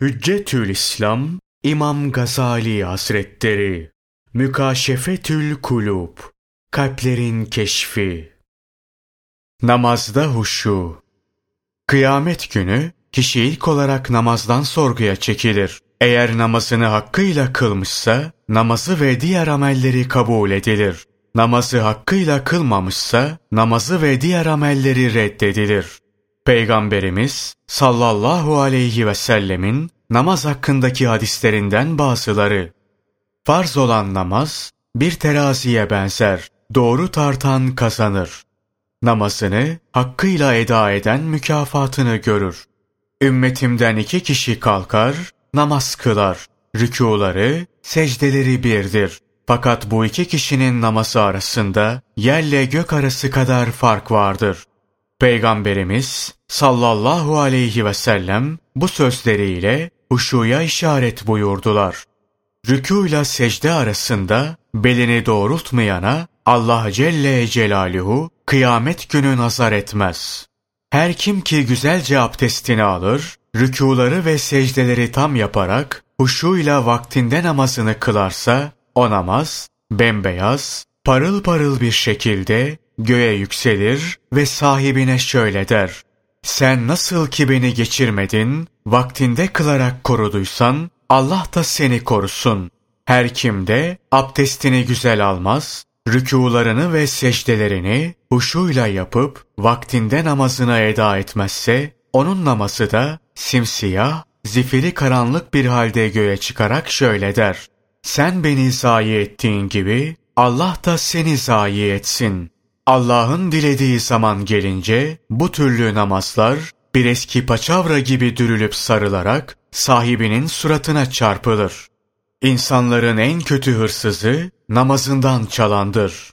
Hüccetül İslam İmam Gazali Hazretleri Mükaşefetül Kulub Kalplerin Keşfi Namazda Huşu Kıyamet günü kişi ilk olarak namazdan sorguya çekilir. Eğer namazını hakkıyla kılmışsa namazı ve diğer amelleri kabul edilir. Namazı hakkıyla kılmamışsa namazı ve diğer amelleri reddedilir. Peygamberimiz sallallahu aleyhi ve sellemin namaz hakkındaki hadislerinden bazıları. Farz olan namaz bir teraziye benzer. Doğru tartan kazanır. Namazını hakkıyla eda eden mükafatını görür. Ümmetimden iki kişi kalkar, namaz kılar. Rükuları, secdeleri birdir. Fakat bu iki kişinin namazı arasında yerle gök arası kadar fark vardır. Peygamberimiz sallallahu aleyhi ve sellem bu sözleriyle huşuya işaret buyurdular. Rükû secde arasında belini doğrultmayana Allah Celle Celaluhu kıyamet günü nazar etmez. Her kim ki güzelce abdestini alır, rükuları ve secdeleri tam yaparak huşuyla vaktinde namazını kılarsa, o namaz bembeyaz, parıl parıl bir şekilde göğe yükselir ve sahibine şöyle der. Sen nasıl ki beni geçirmedin, vaktinde kılarak koruduysan, Allah da seni korusun. Her kim de abdestini güzel almaz, rükularını ve secdelerini huşuyla yapıp vaktinde namazına eda etmezse, onun namazı da simsiyah, zifiri karanlık bir halde göğe çıkarak şöyle der. Sen beni zayi ettiğin gibi Allah da seni zayi etsin. Allah'ın dilediği zaman gelince bu türlü namazlar bir eski paçavra gibi dürülüp sarılarak sahibinin suratına çarpılır. İnsanların en kötü hırsızı namazından çalandır.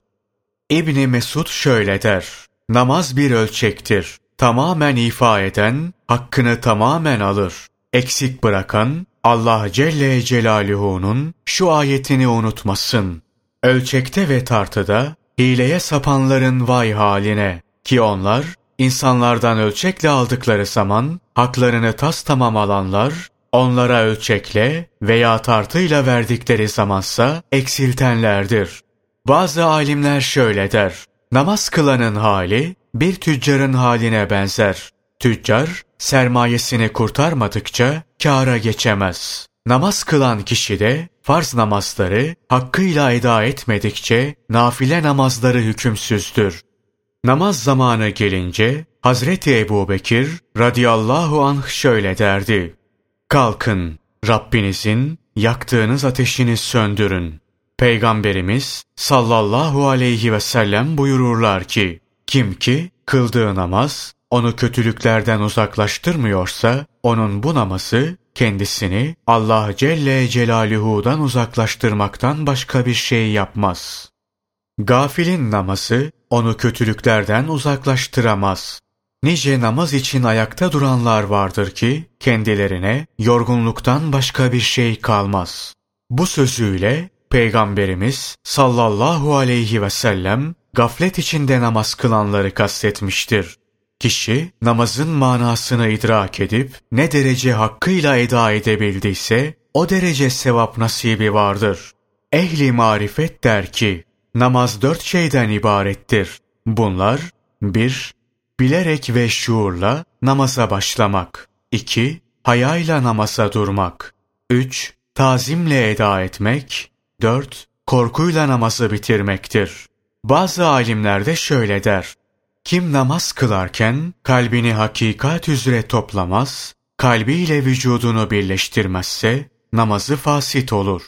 İbni Mesud şöyle der. Namaz bir ölçektir. Tamamen ifa eden, hakkını tamamen alır. Eksik bırakan, Allah Celle Celaluhu'nun şu ayetini unutmasın. Ölçekte ve tartıda hileye sapanların vay haline ki onlar insanlardan ölçekle aldıkları zaman haklarını tas tamam alanlar onlara ölçekle veya tartıyla verdikleri zamansa eksiltenlerdir. Bazı alimler şöyle der. Namaz kılanın hali bir tüccarın haline benzer. Tüccar sermayesini kurtarmadıkça kâra geçemez. Namaz kılan kişi de farz namazları hakkıyla eda etmedikçe nafile namazları hükümsüzdür. Namaz zamanı gelince Hazreti Ebu Bekir radıyallahu anh şöyle derdi. Kalkın Rabbinizin yaktığınız ateşini söndürün. Peygamberimiz sallallahu aleyhi ve sellem buyururlar ki, kim ki kıldığı namaz onu kötülüklerden uzaklaştırmıyorsa, onun bu namazı kendisini Allah Celle Celaluhu'dan uzaklaştırmaktan başka bir şey yapmaz. Gafilin namazı onu kötülüklerden uzaklaştıramaz. Nice namaz için ayakta duranlar vardır ki kendilerine yorgunluktan başka bir şey kalmaz. Bu sözüyle Peygamberimiz sallallahu aleyhi ve sellem gaflet içinde namaz kılanları kastetmiştir. Kişi namazın manasını idrak edip ne derece hakkıyla eda edebildiyse o derece sevap nasibi vardır. Ehli marifet der ki namaz dört şeyden ibarettir. Bunlar 1. Bilerek ve şuurla namaza başlamak. 2. Hayayla namaza durmak. 3. Tazimle eda etmek. 4. Korkuyla namazı bitirmektir. Bazı alimler de şöyle der. Kim namaz kılarken kalbini hakikat üzere toplamaz, kalbiyle vücudunu birleştirmezse namazı fasit olur.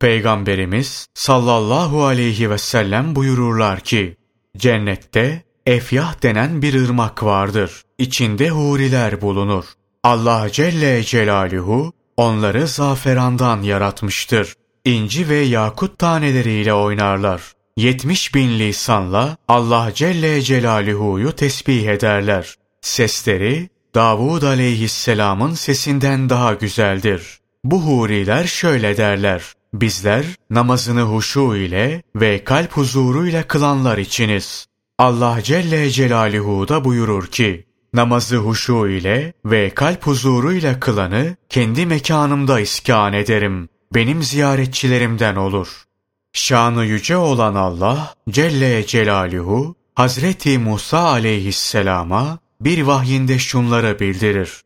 Peygamberimiz sallallahu aleyhi ve sellem buyururlar ki, cennette Efyah denen bir ırmak vardır. İçinde huriler bulunur. Allah Celle Celaluhu onları zaferandan yaratmıştır. İnci ve yakut taneleriyle oynarlar. 70 bin lisanla Allah Celle Celaluhu'yu tesbih ederler. Sesleri Davud aleyhisselamın sesinden daha güzeldir. Bu huriler şöyle derler. Bizler namazını huşu ile ve kalp huzuruyla kılanlar içiniz. Allah Celle Celaluhu da buyurur ki, namazı huşu ile ve kalp huzuruyla kılanı kendi mekanımda iskan ederim. Benim ziyaretçilerimden olur. Şanı yüce olan Allah Celle Celaluhu Hazreti Musa aleyhisselama bir vahyinde şunları bildirir.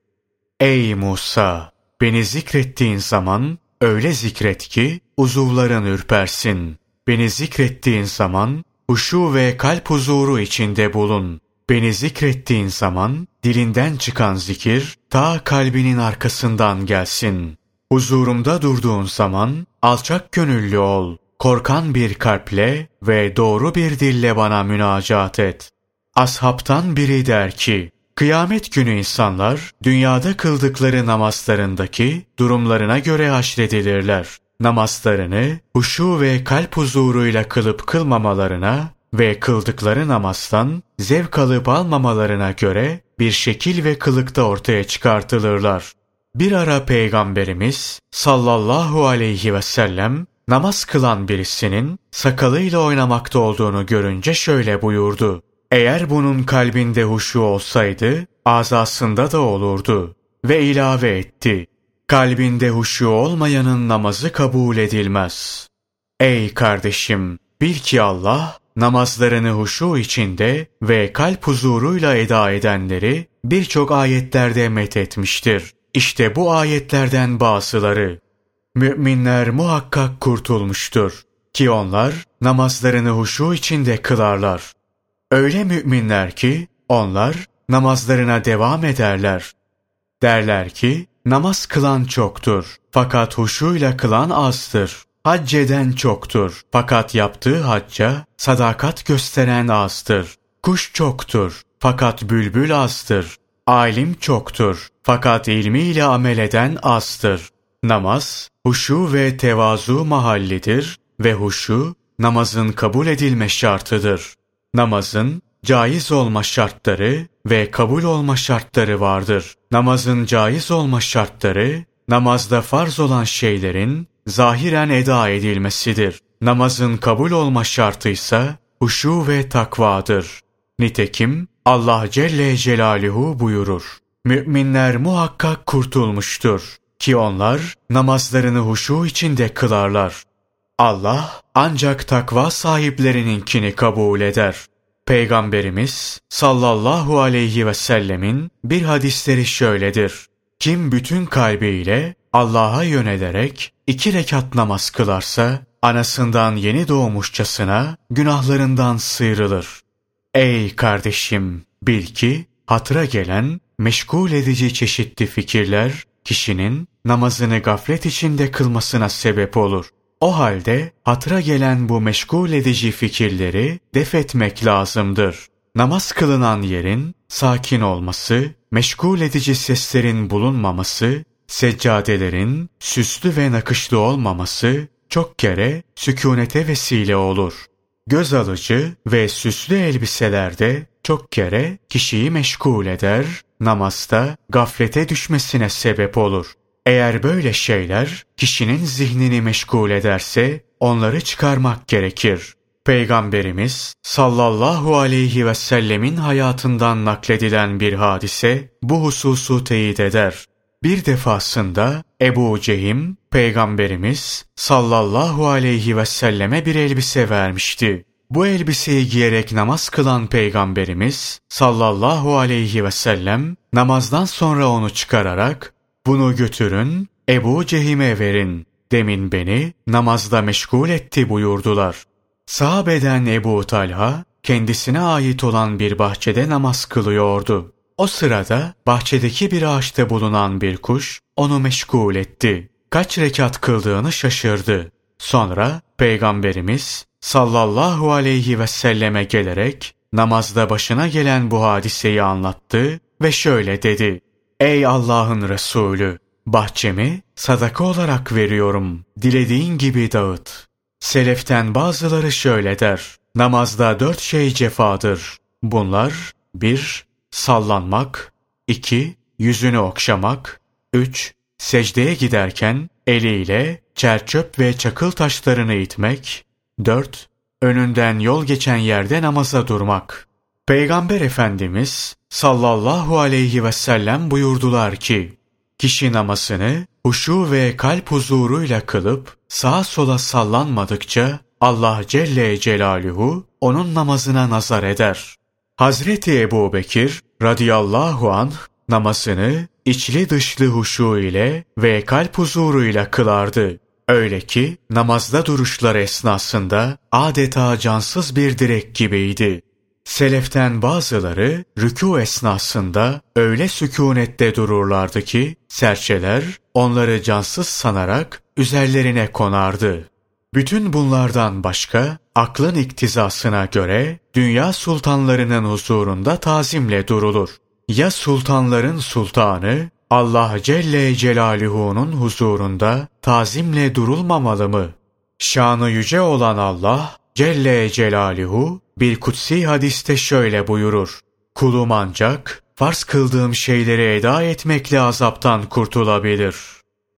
Ey Musa! Beni zikrettiğin zaman öyle zikret ki uzuvların ürpersin. Beni zikrettiğin zaman huşu ve kalp huzuru içinde bulun. Beni zikrettiğin zaman dilinden çıkan zikir ta kalbinin arkasından gelsin. Huzurumda durduğun zaman alçak gönüllü ol. Korkan bir kalple ve doğru bir dille bana münacat et. Ashabtan biri der ki, Kıyamet günü insanlar dünyada kıldıkları namazlarındaki durumlarına göre haşredilirler. Namazlarını huşu ve kalp huzuruyla kılıp kılmamalarına ve kıldıkları namazdan zevk alıp almamalarına göre bir şekil ve kılıkta ortaya çıkartılırlar. Bir ara Peygamberimiz sallallahu aleyhi ve sellem namaz kılan birisinin sakalıyla oynamakta olduğunu görünce şöyle buyurdu. Eğer bunun kalbinde huşu olsaydı, azasında da olurdu. Ve ilave etti. Kalbinde huşu olmayanın namazı kabul edilmez. Ey kardeşim! Bil ki Allah, namazlarını huşu içinde ve kalp huzuruyla eda edenleri birçok ayetlerde methetmiştir. İşte bu ayetlerden bazıları. Müminler muhakkak kurtulmuştur. Ki onlar namazlarını huşu içinde kılarlar. Öyle müminler ki onlar namazlarına devam ederler. Derler ki namaz kılan çoktur fakat huşuyla kılan azdır. Hacceden çoktur fakat yaptığı hacca sadakat gösteren azdır. Kuş çoktur fakat bülbül azdır. Alim çoktur fakat ilmiyle amel eden azdır. Namaz, huşu ve tevazu mahallidir ve huşu namazın kabul edilme şartıdır. Namazın caiz olma şartları ve kabul olma şartları vardır. Namazın caiz olma şartları, namazda farz olan şeylerin zahiren eda edilmesidir. Namazın kabul olma şartı ise huşu ve takvadır. Nitekim Allah Celle Celaluhu buyurur. Müminler muhakkak kurtulmuştur ki onlar namazlarını huşu içinde kılarlar. Allah ancak takva sahiplerininkini kabul eder. Peygamberimiz sallallahu aleyhi ve sellemin bir hadisleri şöyledir. Kim bütün kalbiyle Allah'a yönelerek iki rekat namaz kılarsa, anasından yeni doğmuşçasına günahlarından sıyrılır. Ey kardeşim! Bil ki hatıra gelen meşgul edici çeşitli fikirler kişinin namazını gaflet içinde kılmasına sebep olur. O halde hatıra gelen bu meşgul edici fikirleri def etmek lazımdır. Namaz kılınan yerin sakin olması, meşgul edici seslerin bulunmaması, seccadelerin süslü ve nakışlı olmaması çok kere sükunete vesile olur. Göz alıcı ve süslü elbiselerde çok kere kişiyi meşgul eder, namazda gaflete düşmesine sebep olur. Eğer böyle şeyler kişinin zihnini meşgul ederse onları çıkarmak gerekir. Peygamberimiz sallallahu aleyhi ve sellemin hayatından nakledilen bir hadise bu hususu teyit eder. Bir defasında Ebu Cehim, Peygamberimiz sallallahu aleyhi ve selleme bir elbise vermişti. Bu elbiseyi giyerek namaz kılan Peygamberimiz sallallahu aleyhi ve sellem namazdan sonra onu çıkararak bunu götürün, Ebu Cehim'e verin. Demin beni namazda meşgul etti buyurdular. Sahabeden Ebu Talha, kendisine ait olan bir bahçede namaz kılıyordu. O sırada bahçedeki bir ağaçta bulunan bir kuş onu meşgul etti. Kaç rekat kıldığını şaşırdı. Sonra Peygamberimiz sallallahu aleyhi ve selleme gelerek namazda başına gelen bu hadiseyi anlattı ve şöyle dedi. Ey Allah'ın Resulü! Bahçemi sadaka olarak veriyorum. Dilediğin gibi dağıt. Seleften bazıları şöyle der. Namazda dört şey cefadır. Bunlar bir Sallanmak 2. Yüzünü okşamak 3. Secdeye giderken eliyle çerçöp ve çakıl taşlarını itmek 4. Önünden yol geçen yerde namaza durmak. Peygamber Efendimiz sallallahu aleyhi ve sellem buyurdular ki, kişi namazını huşu ve kalp huzuruyla kılıp sağa sola sallanmadıkça Allah Celle Celaluhu onun namazına nazar eder. Hazreti Ebu Bekir radıyallahu anh namazını içli dışlı huşu ile ve kalp huzuruyla kılardı. Öyle ki namazda duruşlar esnasında adeta cansız bir direk gibiydi. Seleften bazıları rükû esnasında öyle sükunette dururlardı ki serçeler onları cansız sanarak üzerlerine konardı. Bütün bunlardan başka aklın iktizasına göre dünya sultanlarının huzurunda tazimle durulur. Ya sultanların sultanı Allah Celle Celaluhu'nun huzurunda tazimle durulmamalı mı? Şanı yüce olan Allah Celle Celaluhu bir kutsi hadiste şöyle buyurur. Kulum ancak farz kıldığım şeyleri eda etmekle azaptan kurtulabilir.''